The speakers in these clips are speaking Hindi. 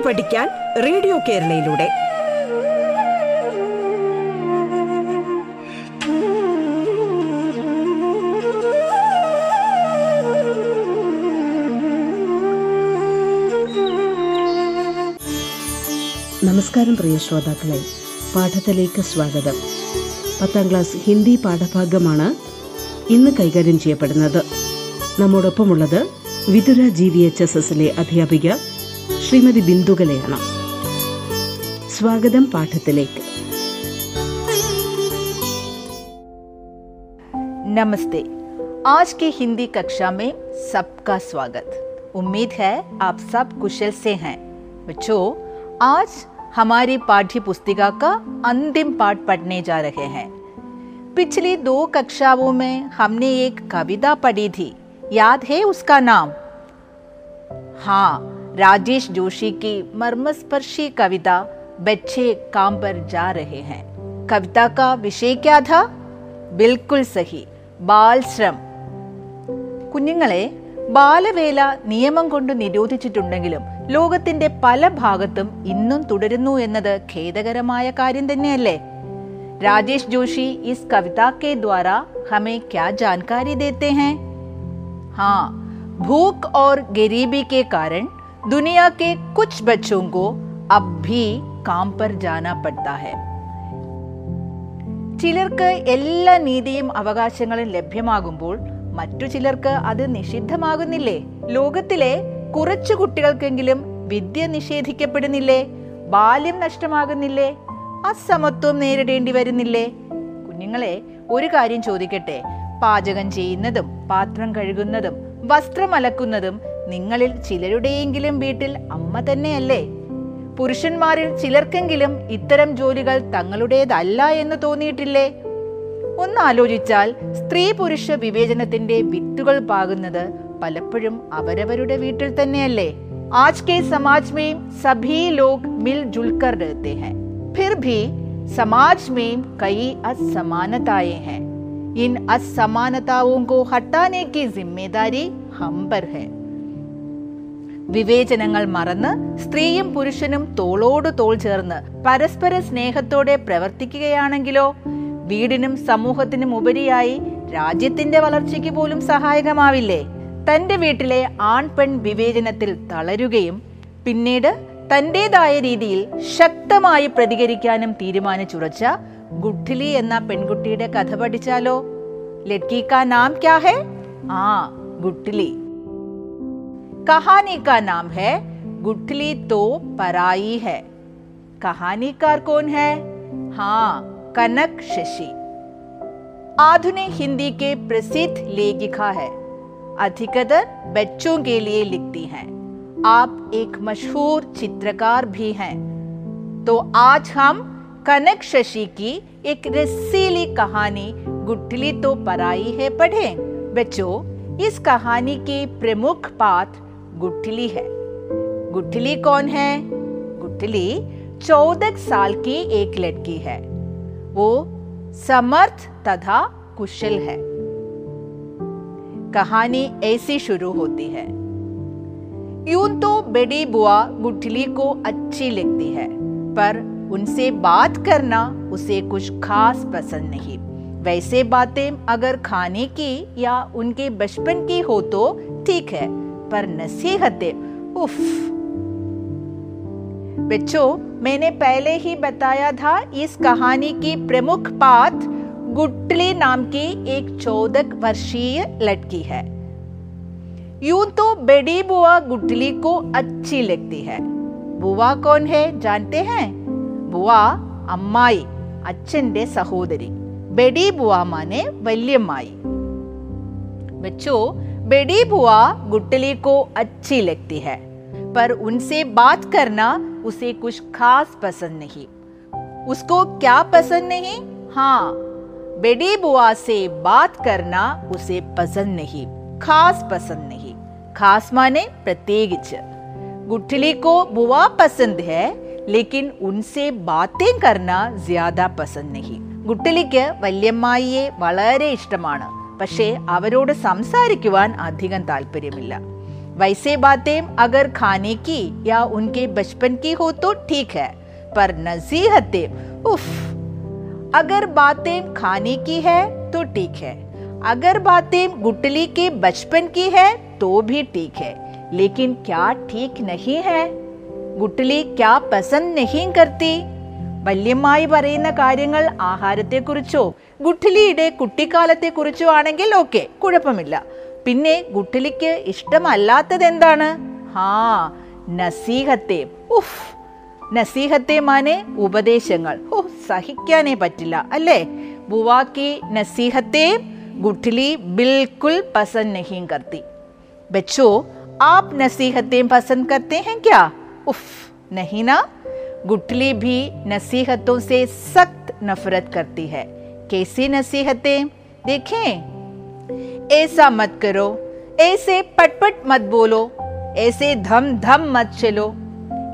പാട്ട് പഠിക്കാൻ റേഡിയോ കേരളയിലൂടെ. നമസ്കാരം പ്രിയ ശ്രോതാക്കളെ. പാഠത്തിലേക്ക് സ്വാഗതം. പത്താം ക്ലാസ് ഹിന്ദി പാഠഭാഗമാണ് ഇന്ന് കൈകാര്യം ചെയ്യപ്പെടുന്നത്. നമ്മോടൊപ്പമുള്ളത് Vithura G V H S എസിലെ അധ്യാപിക ശ്രീമതി ബിന്ദുകലയാണ് സ്വാഗതം പാഠത്തിലേക്ക് नमस्ते आज की हिंदी कक्षा में सबका स्वागत उम्मीद है आप सब कुशल से हैं बच्चों आज हमारी पाठ्य पुस्तिका का अंतिम पाठ पढ़ने जा रहे हैं पिछली दो कक्षाओं में हमने एक कविता पढ़ी थी याद है उसका नाम हाँ राजेश जोशी की मर्मस्पर्शी कविता बच्चे काम पर जा रहे हैं कविता का विषय क्या था बिल्कुल सही ബാൽ ശ്രം കുഞ്ഞുങ്ങളെ ബാലവേല നിയമം കൊണ്ട് നിരോധിച്ചിട്ടുണ്ടെങ്കിലും ലോകത്തിന്റെ പല ഭാഗത്തും ഇന്നും തുടരുന്നു എന്നത് ഖേദകരമായ കാര്യം തന്നെയല്ലേ രാജേഷ് जोशी इस कविता के द्वारा हमें क्या जानकारी देते हैं हाँ भूख और गरीबी के कारण दुनिया के कुछ बच्चों को अब भी काम पर जाना पड़ता है ചിലർക്ക് എല്ലാ നീതിയും അവകാശങ്ങളും ലഭ്യമാകുമ്പോൾ മറ്റു ചിലർക്ക് അത് നിഷിദ്ധമാകുന്നില്ലേ ലോകത്തിലെ കുറച്ചു കുട്ടികൾക്കെങ്കിലും വിദ്യ നിഷേധിക്കപ്പെടുന്നില്ലേ ബാല്യം നഷ്ടമാകുന്നില്ലേ അസമത്വം നേരിടേണ്ടി വരുന്നില്ലേ കുഞ്ഞുങ്ങളെ ഒരു കാര്യം ചോദിക്കട്ടെ പാചകം ചെയ്യുന്നതും പാത്രം കഴുകുന്നതും വസ്ത്രം അലക്കുന്നതും നിങ്ങളിൽ ചിലരുടെയെങ്കിലും വീട്ടിൽ അമ്മ തന്നെയല്ലേ പുരുഷന്മാരിൽ ചിലർക്കെങ്കിലും ഇത്തരം ജോലികൾ തങ്ങളുടേതല്ല എന്ന് തോന്നിയിട്ടില്ലേ ഒന്ന് ആലോചിച്ചാൽ സ്ത്രീ പുരുഷ വിവേചനത്തിന്റെ വിത്തുകൾ പാകുന്നത് പലപ്പോഴും അവരവരുടെ വീട്ടിൽ തന്നെയല്ലേ ആജ് കെ സമാജ് में सभी लोग मिलजुल कर रहते हैं फिर भी समाज में कई असमानताएं हैं इन असमानताओं को हटाने की जिम्मेदारी हम पर है വിവേചനങ്ങൾ മറന്ന് സ്ത്രീയും പുരുഷനും തോളോട് തോൾ ചേർന്ന് പരസ്പര സ്നേഹത്തോടെ പ്രവർത്തിക്കുകയാണെങ്കിലോ? വീടിനും സമൂഹത്തിനും ഉപരിയായി രാജ്യത്തിന്റെ വളർച്ചയ്ക്ക് പോലും സഹായകമാവില്ലേ? തന്റെ വീട്ടിലെ ആൺ പെൺ വിവേചനത്തിൽ തളരുകയും പിന്നീട് തന്റേതായ രീതിയിൽ ശക്തമായി പ്രതികരിക്കാനും തീരുമാനിച്ചുറച്ച ഗുഡ്ഢിലി എന്ന പെൺകുട്ടിയുടെ കഥ പഠിച്ചാലോ? ലഡ്കി കാ നാം ക്യാ ഹെ? ആ ഗുഡ്ഢിലി कहानी का नाम है गुठली तो पराई है। कहानीकार कौन है? हाँ कनक शशि। आधुनिक हिंदी के प्रसिद्ध लेखिका है। अधिकतर बच्चों के लिए लिखती हैं। आप एक मशहूर चित्रकार भी हैं। तो आज हम कनक शशि की एक रसीली कहानी, गुठली तो पराई है, पढ़ें। बच्चों, इस कहानी के प्रमुख पात्र गुठली है। गुठली कौन है? गुठली चौदह साल की एक लड़की है। वो समर्थ तथा कुशल है। कहानी ऐसी शुरू होती है। यूँ तो बड़ी बुआ गुठली को अच्छी लगती है, पर उनसे बात करना उसे कुछ खास पसंद नहीं। वैसे बातें अगर खाने की या उनके बचपन की हो तो ठीक है पर नसीहतें उफ बच्चों मैंने पहले ही बताया था इस कहानी की प्रमुख पात्र गुटली नाम की एक चौदह वर्षीय लड़की है यूं तो बड़ी बुआ गुटली को अच्छी लगती है बुआ कौन है जानते हैं बुआ അമ്മായി അച്ഛന്റെ സഹോദരി ബെഡി ബുവ മാനെ വല്യമ്മായി बच्चों बेडी बुआ गुटली को अच्छी लगती है पर उनसे बात करना उसे कुछ खास पसंद नहीं उसको क्या पसंद नहीं हाँ बेडी बुआ से बात करना उसे पसंद नहीं खास पसंद नहीं खास माने പ്രത്യേകിച്ച് गुठली को बुआ पसंद है लेकिन उनसे बातें करना ज्यादा पसंद नहीं ഗുട്ടലിക്ക് വല്യമ്മായിയെ വളരെ ഇഷ്ടമാണ് പക്ഷേ അവരോട് സംസാരിക്കുവാൻ അധികം താല്പര്യമില്ല वैसे बातें अगर खाने की या उनके बचपन की हो तो ठीक है पर नसीहतें उफ अगर बातें खाने की है तो ठीक है अगर बातें गुटली के बचपन की है तो भी ठीक है लेकिन क्या ठीक नहीं है गुटली क्या पसंद नहीं करती വല്യമ്മായി പറയുന്ന കാര്യങ്ങൾ ആഹാരത്തെക്കുറിച്ചോ ഗുട്ടിലിയുടെ കുട്ടിക്കാലത്തെക്കുറിച്ചോ ആണെങ്കിൽ ഓക്കെ കുഴപ്പമില്ല. പിന്നെ ഗുട്ടിലിക്ക് ഇഷ്ടമല്ലാത്തത് എന്താണ് ഹാ നസീഹത്തെ. ഉഫ് നസീഹത്തെ മാനെ ഉപദേശങ്ങൾ. ഓ സഹിക്കാനേ പറ്റില്ല അല്ലേ? ബുവാക്കി നസീഹത്തെ ഗുട്ടിലി ബിൽക്കുൽ പസന്ദ് നഹീം കർത്തി. ബച്ചോ आप नसीहतें पसंद करते हैं क्या ഉഫ് नहीं ना गुठली भी नसीहतों से सख्त नफरत करती है। कैसी नसीहतें? देखें। ऐसा मत करो, ऐसे पटपट मत बोलो, ऐसे धम धम मत चलो।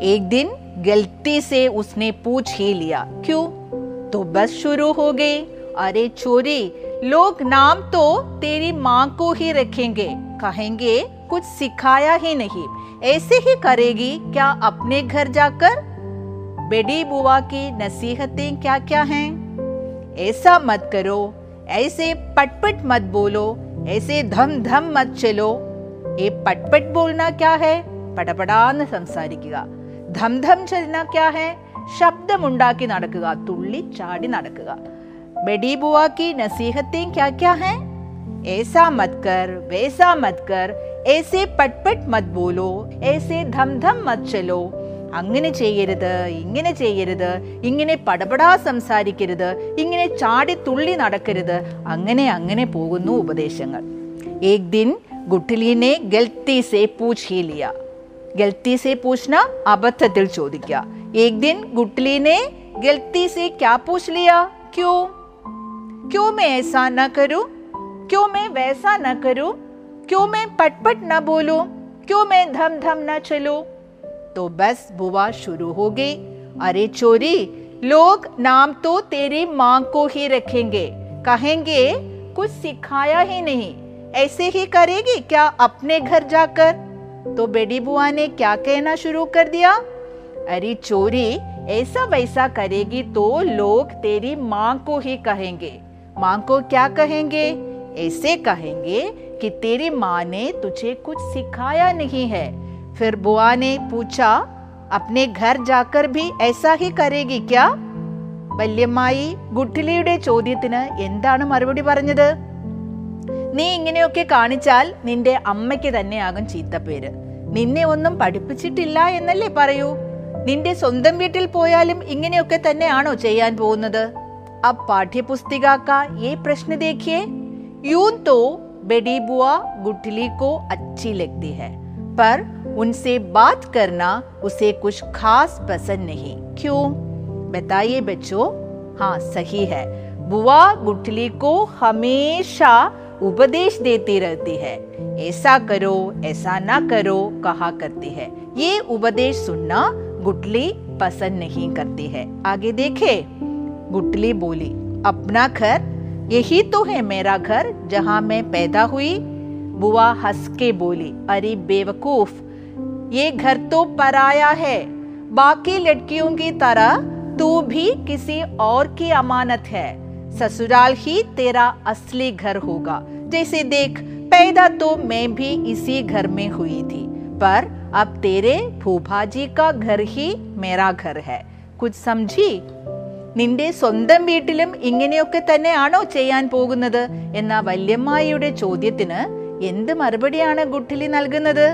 एक दिन गलती से उसने पूछ ही लिया, क्यों? तो बस शुरू हो गई अरे चोरी, लोग नाम तो तेरी माँ को ही रखेंगे। कहेंगे, कुछ सिखाया ही नहीं। ऐसे ही करेगी क्या अपने घर जाकर? बेडी बुआ की नसीहतें क्या क्या हैं? ऐसा मत करो, ऐसे पटपट मत बोलो, ऐसे धम धम मत चलो। ये पटपट बोलना क्या है? പടപടാന്ന് സംസാരിക്കുക ധംധം ചലന ക്യാ ഹെ ശബ്ദമുണ്ടാക്കി നടക്കുക തുള്ളി ചാടി നടക്കുക ബെഡി നസീഹത്തേം ക്യാ ക്യാ ഹെ ऐसा मत कर, वैसा मत कर, ऐसे पटपट मत बोलो, ऐसे धमधम मत चलो। അങ്ങനെ ചെയ്യരുത് ഇങ്ങനെ ചെയ്യരുത് ഇങ്ങനെ പടപടാ സംസാരിക്കരുത് ഇങ്ങനെ ചാടി തുള്ളി നടക്കരുത്. അങ്ങനെ അങ്ങനെ പോകുന്നു ഉപദേശങ്ങൾ. ഏക് ദിൻ ഗുട്ടിലീനെ ഗൽത്തി സേ പൂച്ച് ലിയ. ഗൽത്തി സേ പൂച്ച്ന അബദ്ധത്തിൽ ചോദിക്കുക ഏക് ദിൻ ഗുട്ടിലീനെ ഗൽത്തി സേ ക്യാ പൂച്ച് ലിയ? ക്യോ? ക്യോ മേ ഏസാ ന കരൂ? ക്യോ മേ വൈസാ ന കരൂ? ക്യോ മേ പട്പട്ട് ന ബോലൂ? ക്യോ മേ ധം ധം ന ചലൂ? तो बस बुआ शुरू हो गई। अरे चोरी, लोग नाम तो तेरी माँ को ही रखेंगे। कहेंगे, कुछ सिखाया ही नहीं। ऐसे ही करेगी क्या अपने घर जाकर? तो बेडी बुआ ने क्या कहना शुरू कर दिया? अरे चोरी, ऐसा वैसा करेगी तो लोग तेरी माँ को ही कहेंगे। माँ को क्या कहेंगे? ऐसे कहेंगे कि तेरी माँ ने तुझे कुछ सिखाया नहीं है। फिर बुआ ने पूछा अपने घर जाकर भी ऐसा ही करेगी क्या വല്യമ്മായി ഗുട്ടിലിയുടെ ചോദ്യത്തിന് എന്താണ് മറുപടി പറഞ്ഞത് നീ ഇങ്ങനെയൊക്കെ കാണിച്ചാൽ നിന്റെ അമ്മയ്ക്ക് തന്നെയാകും ചീത്തപ്പേര് നിന്നെ ഒന്നും പഠിപ്പിച്ചിട്ടില്ല എന്നല്ലേ പറയൂ നിന്റെ സ്വന്തം വീട്ടിൽ പോയാലും ഇങ്ങനെയൊക്കെ തന്നെയാണോ ചെയ്യാൻ പോകുന്നത് अब पाठ्य पुस्तिका का ये प्रश्न देखिए यूं तो बेडी बुआ गुठली को अच्छी लगती है पर उनसे बात करना उसे कुछ खास पसंद नहीं। क्यों? बताइए बच्चों। हाँ सही है। बुआ गुठली को हमेशा उपदेश देती रहती है। ऐसा करो, ऐसा ना करो, कहा करती है। ये उपदेश सुनना गुटली पसंद नहीं करती है। आगे देखे। गुटली बोली, अपना घर? यही तो है मेरा घर जहाँ मैं पैदा हुई? बुआ हंस के बोली, अरे बेवकूफ़ ये घर तो पराया है बाकी लड़कियों की तरह तू भी किसी और की अमानत है ससुराल ही तेरा असली घर होगा जैसे देख पैदा तो मैं भी इसी घर में हुई थी पर अब तेरे फूफाजी का घर ही मेरा घर है कुछ समझी നിന്റെ സ്വന്തം വീട്ടിലും ഇങ്ങനെയൊക്കെ തന്നെയാണോ ചെയ്യാൻ പോകുന്നത് എന്ന വല്യമ്മായിയുടെ ചോദ്യത്തിന് എന്ത് മറുപടിയാണ് ഗുട്ടിലി നൽകുന്നത്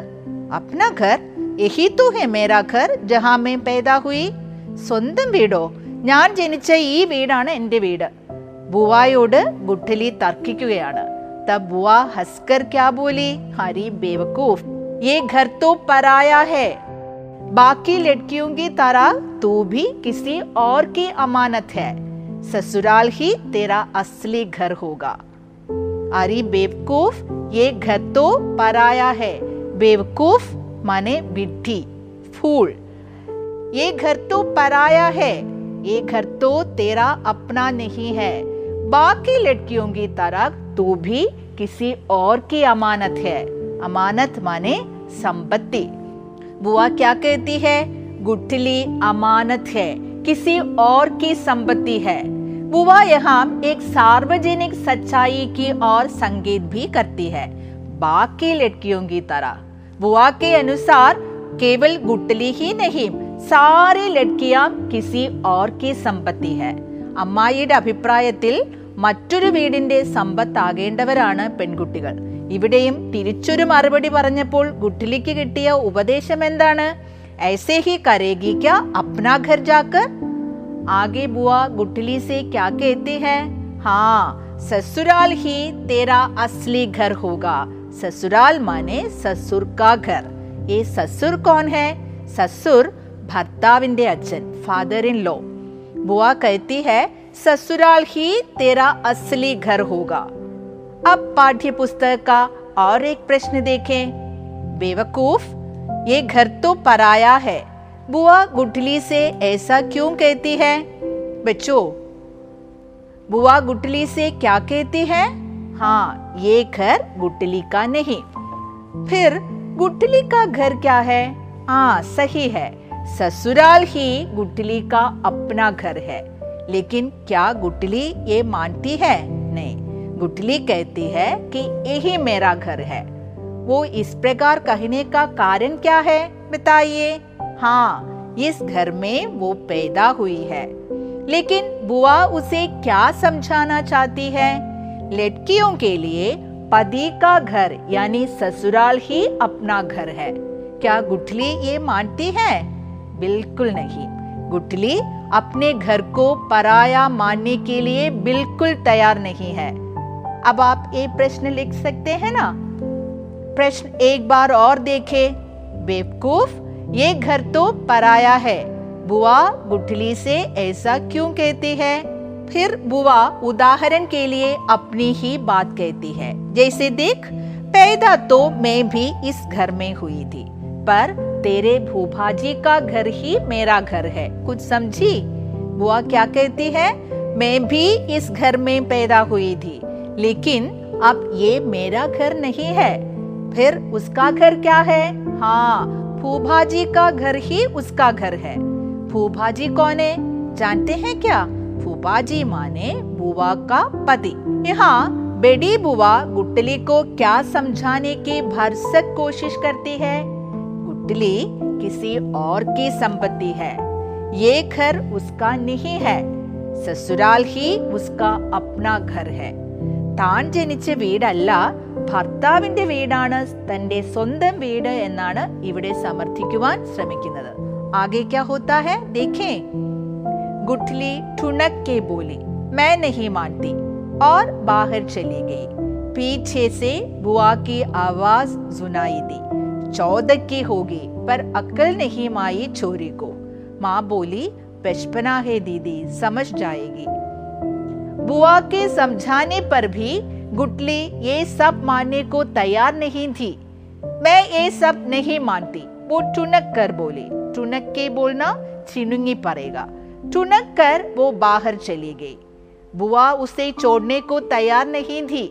അപ്ന ഘർ യഹി തു ഹെ മേരാ ഘർ ജഹാ മേ പേദാ ഹുയി സ്വന്തം വീടോ ഞാൻ ജനിച്ച ഈ വീടാണ് എൻ്റെ വീട് ബുവായോട് ഗുട്ടിലി തർക്കിക്കുകയാണ് തബ് ബുവ ഹസ്കർ ക്യാ ബോലി ഹരി ബേവക്കൂഫ് ये घर तो पराया है बाकी लड़कियों की तरह तू भी किसी और की अमानत है ससुराल ही तेरा असली घर होगा अरे बेवकूफ ये घर तो पराया है बेवकूफ़, माने विड्ढी फूल। ये घर तो पराया है, ये घर तो तेरा अपना नहीं है। बाकी लड़कियों की तरह तू भी किसी और की अमानत है। अमानत माने संपत्ति। बुआ क्या कहती है? गुठली अमानत है, किसी और की संपत्ति है। बुआ यहाँ एक सार्वजनिक सच्चाई की और संगीत भी करती है, बाकी लड़कियों की तरह। बुआ के अनुसार केवल गुटली ही नहीं सारी लड़कियां किसी और की संपत्ति है അമ്മായിയുടെ അഭിപ്രായത്തിൽ മറ്റൊരു വീടിന്റെ സമ്പത്താകേണ്ടവരാണ് പെൺകുട്ടികൾ ഇവിടെയും തിരിച്ചൊരു മറുപടി പറഞ്ഞപ്പോൾ ഗുട്ടിലിക്ക് കിട്ടിയ ഉപദേശം എന്താണ് ऐसे ही करेगी क्या अपना घर जाकर आगे बुआ गुटली से क्या कहते हैं हाँ ससुराल ही तेरा असली घर होगा ससुराल माने ससुर का घर ये ससुर कौन है ससुर ഭർത്താവിന്റെ അച്ഛൻ ഫാദർ ഇൻ ലോ बुआ कहती है ससुराल ही तेरा असली घर होगा अब पाठ्य पुस्तक का और एक प्रश्न देखें बेवकूफ ये घर तो पराया है बुआ गुठली से ऐसा क्यों कहती है बच्चों बुआ गुटली से क्या कहती है हाँ ये घर गुटली का नहीं। फिर गुटली का घर क्या है? हाँ सही है। ससुराल ही गुटली का अपना घर है। लेकिन क्या गुटली ये मानती है? नहीं। गुटली कहती है कि यही मेरा घर है। वो इस प्रकार कहने का कारण क्या है, बताइए? हाँ इस घर में वो पैदा हुई है। लेकिन बुआ उसे क्या समझाना चाहती है? लड़कियों के लिए पति का घर, यानी ससुराल ही अपना घर है। क्या गुठली ये मानती है? बिल्कुल नहीं। गुठली अपने घर को पराया मानने के लिए बिल्कुल तैयार नहीं है। अब आप ये प्रश्न लिख सकते हैं ना? प्रश्न एक बार और देखे। बेवकूफ़, ये घर तो पराया है। बुआ गुठली से ऐसा क्यों कहती है? फिर बुआ उदाहरण के लिए अपनी ही बात कहती है। जैसे देख, पैदा तो मैं भी इस घर में हुई थी, पर तेरे भूभाजी का घर ही मेरा घर है। कुछ समझी? बुआ क्या कहती है? मैं भी इस घर में पैदा हुई थी, लेकिन अब ये मेरा घर नहीं है। फिर उसका घर क्या है? हाँ फूभाजी का घर ही उसका घर है। फूभाजी कौन है? जानते हैं क्या? फूफाजी माने बुआ का पति यहाँ बेडी बुआ गुटली को क्या समझाने की भरसक कोशिश करती है गुटली किसी और की संपत्ति है ये घर उसका नहीं है സസുരാൽ ഹി ഉസ്ക അപ്ന ഘർ ഹെ താൻ ജനിച്ച വീടല്ല ഭർത്താവിന്റെ വീടാണ് തന്റെ സ്വന്തം വീട് എന്നാണ് ഇവിടെ സമർത്ഥിക്കുവാൻ ശ്രമിക്കുന്നത് ആകെ ക്യാ ഹോത്താ ഹെ ദേഖേ गुठली ठुनक के बोली, मैं नहीं मानती। और बाहर चली गई। पीछे से बुआ की आवाज़ सुनाई दी। चौदह की होगी, पर अक्ल नहीं माई छोरी को। माँ बोली, बचपना है दीदी, समझ जाएगी। बुआ के समझाने पर भी गुटली ये सब मानने को तैयार नहीं थी। मैं ये सब नहीं मानती, वो टुनक कर बोली। टुनक के बोलना छिनुंगी पड़ेगा। टुनक कर वो बाहर चली गई। बुआ उसे छोड़ने को तैयार नहीं थी।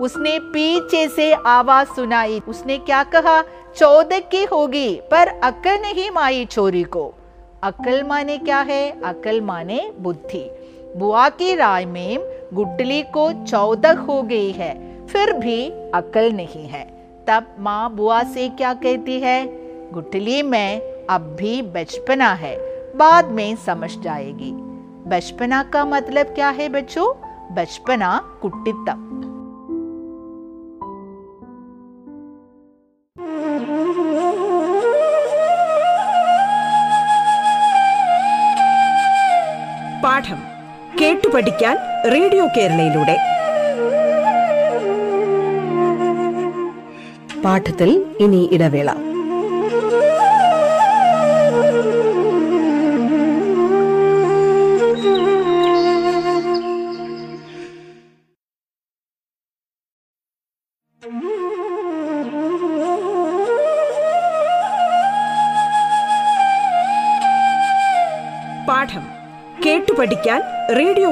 उसने पीछे से आवाज़ सुनाई। उसने क्या कहा? चौदह की होगी, पर अकल नहीं माई छोरी को। अकल माने क्या है? अकल माने बुद्धि। बुआ की राय में गुटली को चौदह हो गई है, फिर भी अकल नहीं है। तब माँ बुआ से क्या कहती है? गुटली में अब भी बचपना है। बाद में समझ जाएगी बचपना का मतलब क्या है बच्चों बचपना कुटितम പാഠം കേട്ടു പഠിക്കാൻ റേഡിയോ കേരളയിലൂടെ പാഠത്തിൽ ഇനി ഇടവേള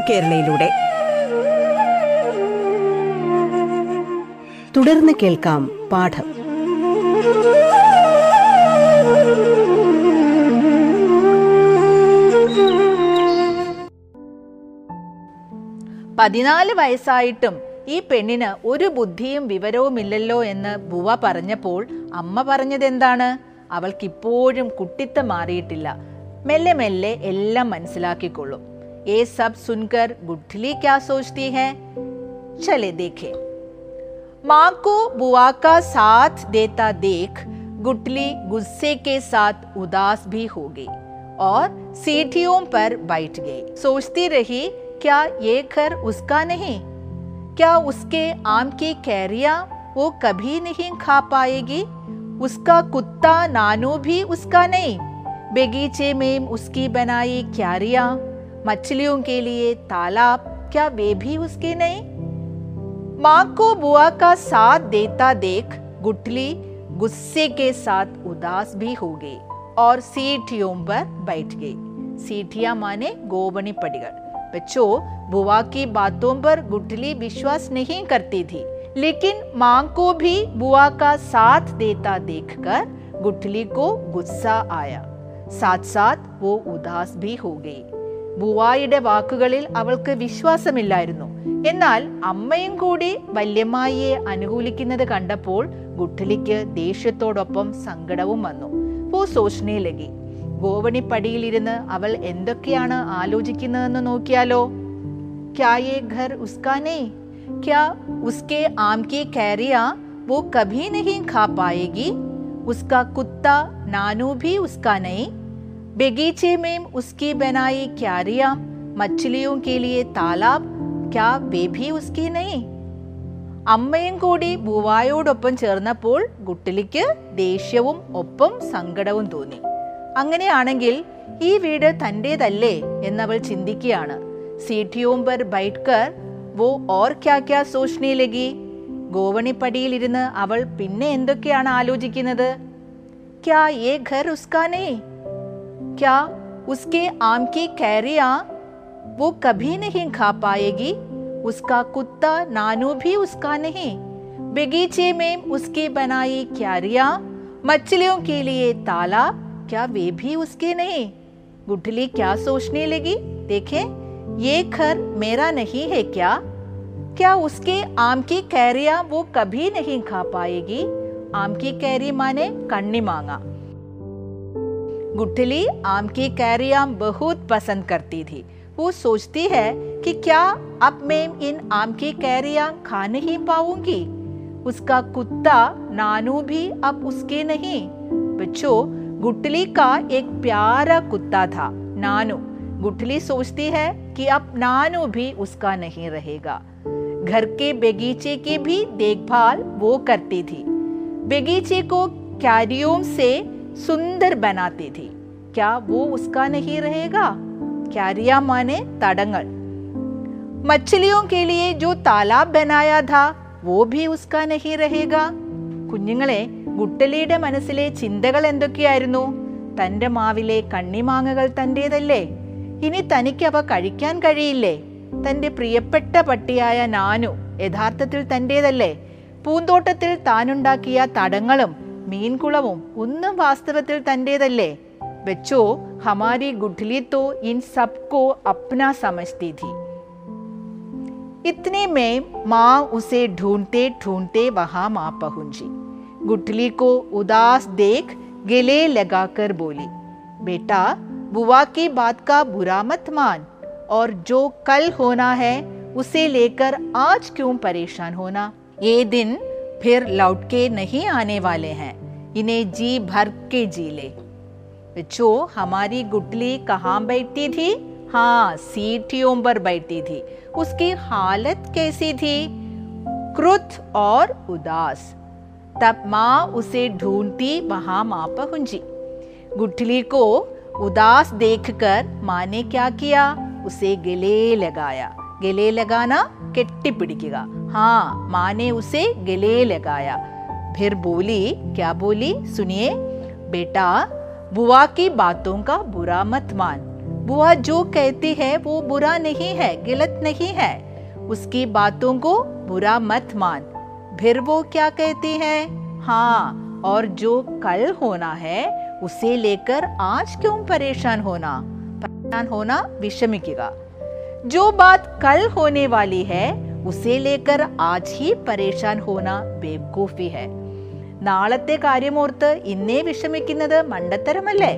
കേരളയിലൂടെ തുടർന്ന് കേൾക്കാം പാഠം. പതിനാല് വയസ്സായിട്ടും ഈ പെണ്ണിന് ഒരു ബുദ്ധിയും വിവരവുമില്ലല്ലോ എന്ന് ബുവ പറഞ്ഞപ്പോൾ അമ്മ പറഞ്ഞതെന്താണ്? അവൾക്കിപ്പോഴും കുട്ടിത്തം മാറിയിട്ടില്ല. മെല്ലെ മെല്ലെ എല്ലാം മനസ്സിലാക്കിക്കൊള്ളും. ये सब सुनकर गुठली क्या सोचती है? चले देखें। माँ को बुआ का साथ देता देख गुटली गुस्से के साथ उदास भी हो गई और सीटियों पर बैठ गई। सोचती रही, क्या ये घर उसका नहीं? क्या उसके आम की कैरिया वो कभी नहीं खा पाएगी? उसका कुत्ता नानू भी उसका नहीं। बगीचे में उसकी बनाई क्यारियाँ। मछलियों के लिए तालाब, क्या वे भी उसके नहीं? माँ को बुआ का साथ देता देख गुटली गुस्से के साथ उदास भी हो गई और सीढ़ियों पर बैठ गई। सीढ़ियाँ माने गोबनी पड़िകൾ बच्चों, बुआ की बातों पर गुटली विश्वास नहीं करती थी, लेकिन माँ को भी बुआ का साथ देता देखकर गुटली को गुस्सा आया। साथ साथ वो उदास भी हो गई। ബുവായുടെ വാക്കുകളിൽ അവൾക്ക് വിശ്വാസമില്ലായിരുന്നു എന്നാൽ അമ്മയും കൂടി വല്യമ്മായിയെ അനുകൂലിക്കുന്നത് കണ്ടപ്പോൾ ഗുട്ടലിക്ക് ദേഷ്യത്തോടൊപ്പം സങ്കടവും വന്നു പൂ സോഷ്നയിലകി ഗോവണിപ്പടിയിലിരുന്ന് അവൾ എന്തൊക്കെയാണ് ആലോചിക്കുന്നതെന്ന് നോക്കിയാലോ क्या ये घर उसका नहीं क्या उसके आम की कैरिया वो कभी नहीं खा पाएगी उसका कुत्ता नानू भी उसका नहीं बगीचे में उसकी बनाई क्यारियां मछलियों के लिए तालाब क्या वे भी उसकी नहीं അമ്മയും കൂടി ബുവായോടൊപ്പം ചേർന്നപ്പോൾ ഗുട്ടിലിക്ക് ദേഷ്യവും ഒപ്പം സങ്കടവും തോന്നി അങ്ങനെയാണെങ്കിൽ ഈ വീട് തൻ്റേതല്ലേ എന്നവൾ ചിന്തിക്കുകയാണ് സീഠിയോം പർ ബൈറ്റ്കർ വോ ഓർ ക്യാ ക്യാ സോഷ്നെ ലഗി ഗോവണിപ്പടിയിലിരുന്ന് അവൾ പിന്നെ എന്തൊക്കെയാണ് ആലോചിക്കുന്നത് ക്യാ ഏ ഘർ ഉസ്കാ नहीं क्या उसके आम की कैरियाँ वो कभी नहीं खा पाएगी? उसका कुत्ता नानू भी उसका नहीं। बगीचे में उसकी बनाई क्यारियाँ, मछलियों के लिए तालाब क्या वे भी उसके नहीं? गुठली क्या सोचने लगी? देखें, ये घर मेरा नहीं है क्या? क्या उसके आम की कैरियाँ वो कभी नहीं खा पाएगी? आम की कैरी माने कन्नी मांगा। गुठली आम की कैरियाँ बहुत पसंद करती थी। वो सोचती है कि क्या अब मैं इन आम की कैरियाँ खा नहीं पाऊँगी? उसका कुत्ता नानू भी अब उसके नहीं। बच्चों गुटली का एक प्यारा कुत्ता था, नानू। गुटली सोचती है कि अब नानू भी उसका नहीं रहेगा। घर के बगीचे की भी देखभाल वो करती थी। बगीचे को क्यारियों से सुंदर बनाती थी क्या वो उसका नहीं रहेगा क्यारिया माने तड़ंगल मछलियों के लिए जो तालाब बनाया था वो भी उसका नहीं रहेगा കുഞ്ഞുങ്ങളെ ഗുട്ടലിയുടെ മനസ്സിലെ ചിന്തകൾ എന്തൊക്കെയായിരുന്നു തന്റെ മാവിലെ കണ്ണിമാങ്ങകൾ തന്റേതല്ലേ ഇനി തനിക്ക് അവ കഴിക്കാൻ കഴിയില്ലേ തന്റെ പ്രിയപ്പെട്ട പട്ടിയായ നാനു യഥാർത്ഥത്തിൽ തന്റേതല്ലേ പൂന്തോട്ടത്തിൽ താനുണ്ടാക്കിയ തടങ്ങളും മീൻകുളവും ഒന്നും വാസ്തവത്തിൽ തന്റേതല്ലേ बच्चों हमारी गुठली तो इन सबको अपना समझती थी इतने में माँ उसे ढूंढते ढूंढते वहां माँ पहुंची गुठली को उदास देख गले लगाकर बोली बेटा बुआ की बात का बुरा मत मान और जो कल होना है उसे लेकर आज क्यों परेशान होना ये दिन फिर लौट के नहीं आने वाले हैं इन्हें जी भर के जी ले बच्चों हमारी गुटली कहाँ बैठती थी हाँ सीढ़ियों पर बैठती थी उसकी हालत कैसी थी क्रुद्ध और उदास तब माँ उसे ढूंढती वहां माँ पहुंची गुठली को उदास देखकर माँ ने क्या किया उसे गले लगाया गले लगाना കെട്ടിപ്പിടിക്കുക हाँ माँ ने उसे गले लगाया फिर बोली, क्या बोली? सुनिए। बेटा, बुआ की बातों का बुरा मत मान। बुआ जो कहती है, वो बुरा नहीं है, गलत नहीं है। उसकी बातों को बुरा मत मान। फिर वो क्या कहती है? हाँ और जो कल होना है, उसे लेकर आज क्यों परेशान होना? परेशान होना विषमिकेगा। जो बात कल होने वाली है, उसे लेकर आज ही परेशान होना बेवकूफ़ी है। നാളത്തെ കാര്യമോർത്ത് ഇന്നേ വിഷമിക്കുന്നത് മണ്ടത്തരമല്ലേ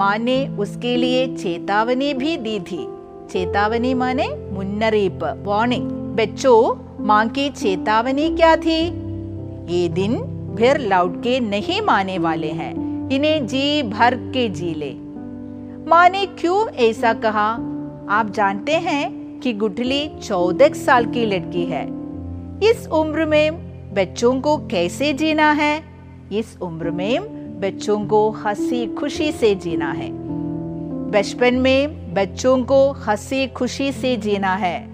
മാനെ ഉസ്കെ ലിയെ ചേതാവനി ഭി ദീ थी चेतावनी माने मुन्नरीप वार्निंग बच्चों माँ की चेतावनी क्या थी ये दिन फिर लौट के नहीं माने वाले हैं इन्हें जी भर के जी ले माँ ने क्यों ऐसा कहा आप जानते हैं कि गुठली चौदह साल की लड़की है इस उम्र में बच्चों को कैसे जीना है? इस उम्र में बच्चों को हँसी खुशी से जीना है। बचपन में बच्चों को हँसी खुशी से जीना है।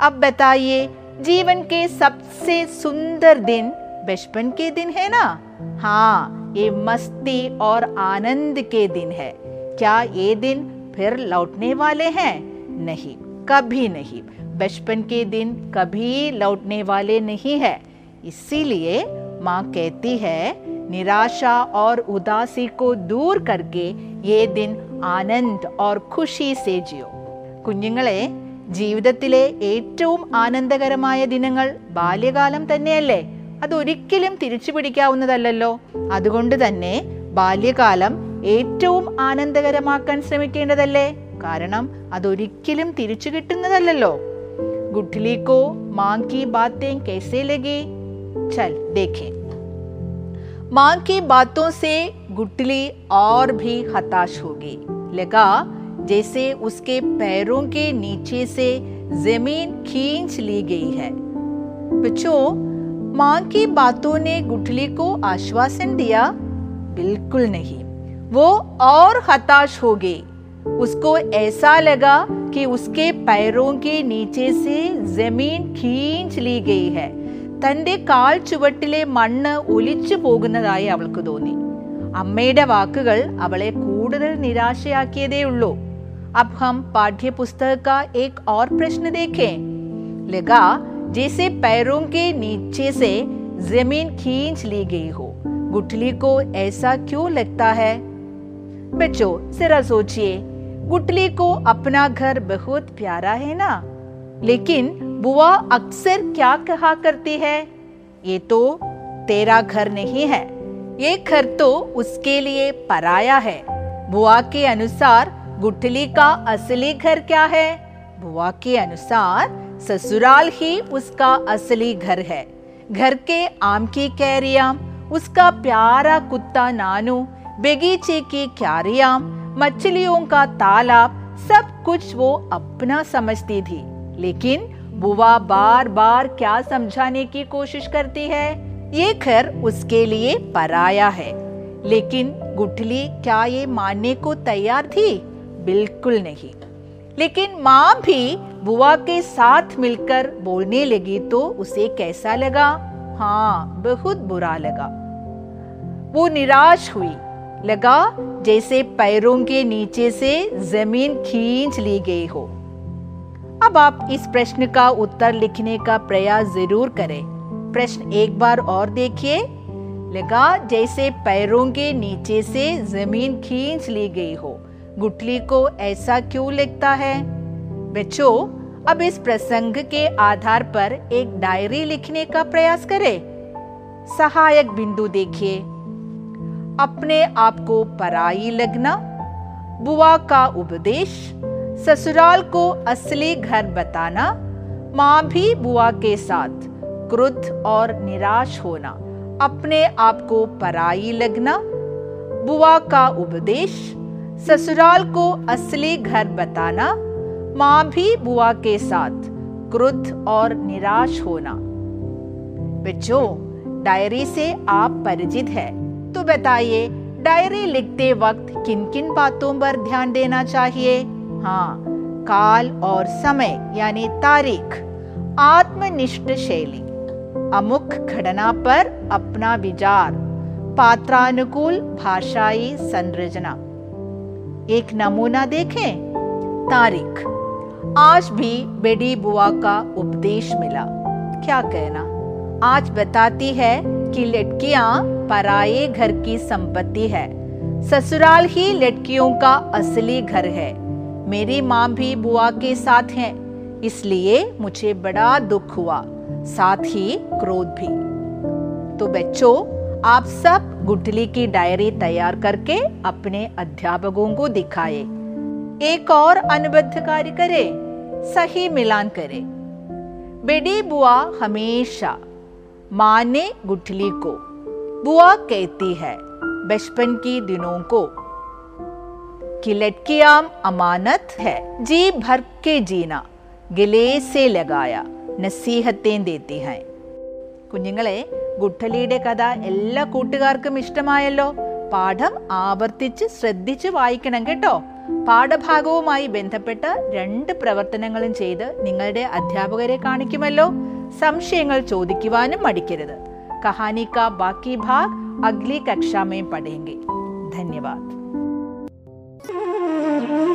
अब बताइए, जीवन के सबसे सुंदर दिन बचपन के दिन है ना? हाँ ये मस्ती और आनंद के दिन है। क्या ये दिन फिर लौटने वाले हैं? नहीं, कभी नहीं। बचपन के दिन कभी लौटने वाले नहीं है। इसीलिए माँ कहती है निराशा और उदासी को दूर करके ये दिन ആനന്ദ് ഓർ ഖുഷി സേ ജിയോ കുഞ്ഞുങ്ങളെ ജീവിതത്തിലെ ഏറ്റവും ആനന്ദകരമായ ദിനങ്ങൾ ബാല്യകാലം തന്നെയല്ലേ അതൊരിക്കലും തിരിച്ചു പിടിക്കാവുന്നതല്ലല്ലോ അതുകൊണ്ട് തന്നെ ബാല്യകാലം ഏറ്റവും ആനന്ദകരമാക്കാൻ ശ്രമിക്കേണ്ടതല്ലേ കാരണം അതൊരിക്കലും തിരിച്ചു കിട്ടുന്നതല്ലല്ലോ गुठली को माँ की बातें कैसे लगी चल, देखें। माँ की बातों से गुटली और भी हताश होगी। लगा, जैसे उसके पैरों के नीचे से ज़मीन खींच ली गई है। बच्चों, माँ की बातों ने गुठली को आश्वासन दिया? बिल्कुल नहीं। वो और हताश हो गई उसको ऐसा लगा कि उसके पैरों के नीचे से ज़मीन खींच ली गई है। തന്റെ കാൽ ചുവട്ടിലെ മണ്ണ് ഒലിച്ചു പോകുന്നതായി അവൾക്ക് തോന്നി അമ്മയുടെ വാക്കുകൾ അവളെ കൂടുതൽ നിരാശയാക്കിയതേ ഉള്ളൂ अब हम पाठ्य पुस्तक का एक और प्रश्न देखें लगा जैसे पैरों के नीचे से जमीन खींच ली गई हो गुठली को ऐसा क्यों लगता है बच्चों जरा सोचिए गुटली को अपना घर बहुत प्यारा है ना लेकिन बुआ अक्सर क्या कहा करती है? ये तो तेरा घर नहीं है। ये घर तो उसके लिए पराया है। बुआ के अनुसार गुठली का असली घर क्या है? बुआ के अनुसार ससुराल ही उसका असली घर है। घर के आम की कैरियाँ, उसका प्यारा कुत्ता नानू, बगीचे की क्यारियाँ, मछलियों का तालाब, सब कुछ वो अपना समझती थी। लेकिन बुआ बार बार क्या समझाने की कोशिश करती है? ये घर उसके लिए पराया है। लेकिन गुठली, क्या ये मानने को तैयार थी? बिल्कुल नहीं। लेकिन माँ भी बुआ के साथ मिलकर बोलने लगी तो उसे कैसा लगा? हाँ बहुत बुरा लगा। वो निराश हुई। लगा जैसे पैरों के नीचे से ज़मीन खींच ली गई हो। अब आप इस प्रश्न का उत्तर लिखने का प्रयास ज़रूर करें। प्रश्न एक बार और देखिए। लगा, जैसे पैरों के नीचे से ज़मीन खींच ली गई हो गुटली को ऐसा क्यों लगता है? बच्चों, अब इस प्रसंग के आधार पर एक डायरी लिखने का प्रयास करें। सहायक बिंदु देखिए। अपने आप को पराई लगना, बुआ का उपदेश ससुराल को असली घर बताना, माँ भी बुआ के साथ क्रुद्ध और निराश होना, अपने आप को पराई लगना। बुआ का उपदेश, ससुराल को असली घर बताना, माँ भी बुआ के साथ क्रुद्ध और निराश होना। बच्चों, डायरी से आप परिचित है तो बताइए, डायरी लिखते वक्त किन किन बातों पर ध्यान देना चाहिए? हाँ काल और समय, यानी तारीख आत्मनिष्ठ शैली अमुख घटना पर अपना विचार, पात्रानुकूल भाषाई संरचना। एक नमूना देखें, तारीख। आज भी बेडी बुआ का उपदेश मिला। क्या कहना? आज बताती है कि लड़कियाँ पराये घर की संपत्ति है। ससुराल ही लड़कियों का असली घर है। मेरी माँ भी बुआ के साथ हैं, इसलिए मुझे बड़ा दुख हुआ, साथ ही क्रोध भी। तो बच्चों, आप सब गुटली की डायरी तैयार करके अपने अध्यापकों को दिखाए। एक और अनुबद्ध कार्य करे, सही मिलान करे। बेडी बुआ हमेशा माँ ने गुठली को, बुआ कहती है, बचपन की दिनों को कि लटकियाम अमानत है जी भर के जीना ഗിലേ സേ ലഗായ നസീഹത്തേം ദേത്തി ഹൈ കുഞ്ഞുങ്ങളെ ഗുട്ടലിയുടെ കഥ എല്ലാ കൂട്ടുകാർക്കും ഇഷ്ടമായല്ലോ പാഠം ആവർത്തിച്ച് ശ്രദ്ധിച്ച് വായിക്കണം കേട്ടോ പാഠഭാഗവുമായി ബന്ധപ്പെട്ട രണ്ട് പ്രവർത്തനങ്ങളും ചെയ്ത് നിങ്ങളുടെ അധ്യാപകരെ കാണിക്കുമല്ലോ സംശയങ്ങൾ ചോദിക്കുവാനും മടിക്കരുത് കഹാനി കാ ബാക്കി ഭാഗ് അഗ്ലി കക്ഷാമേ പഠേങ്കെ ധന്യവാദ്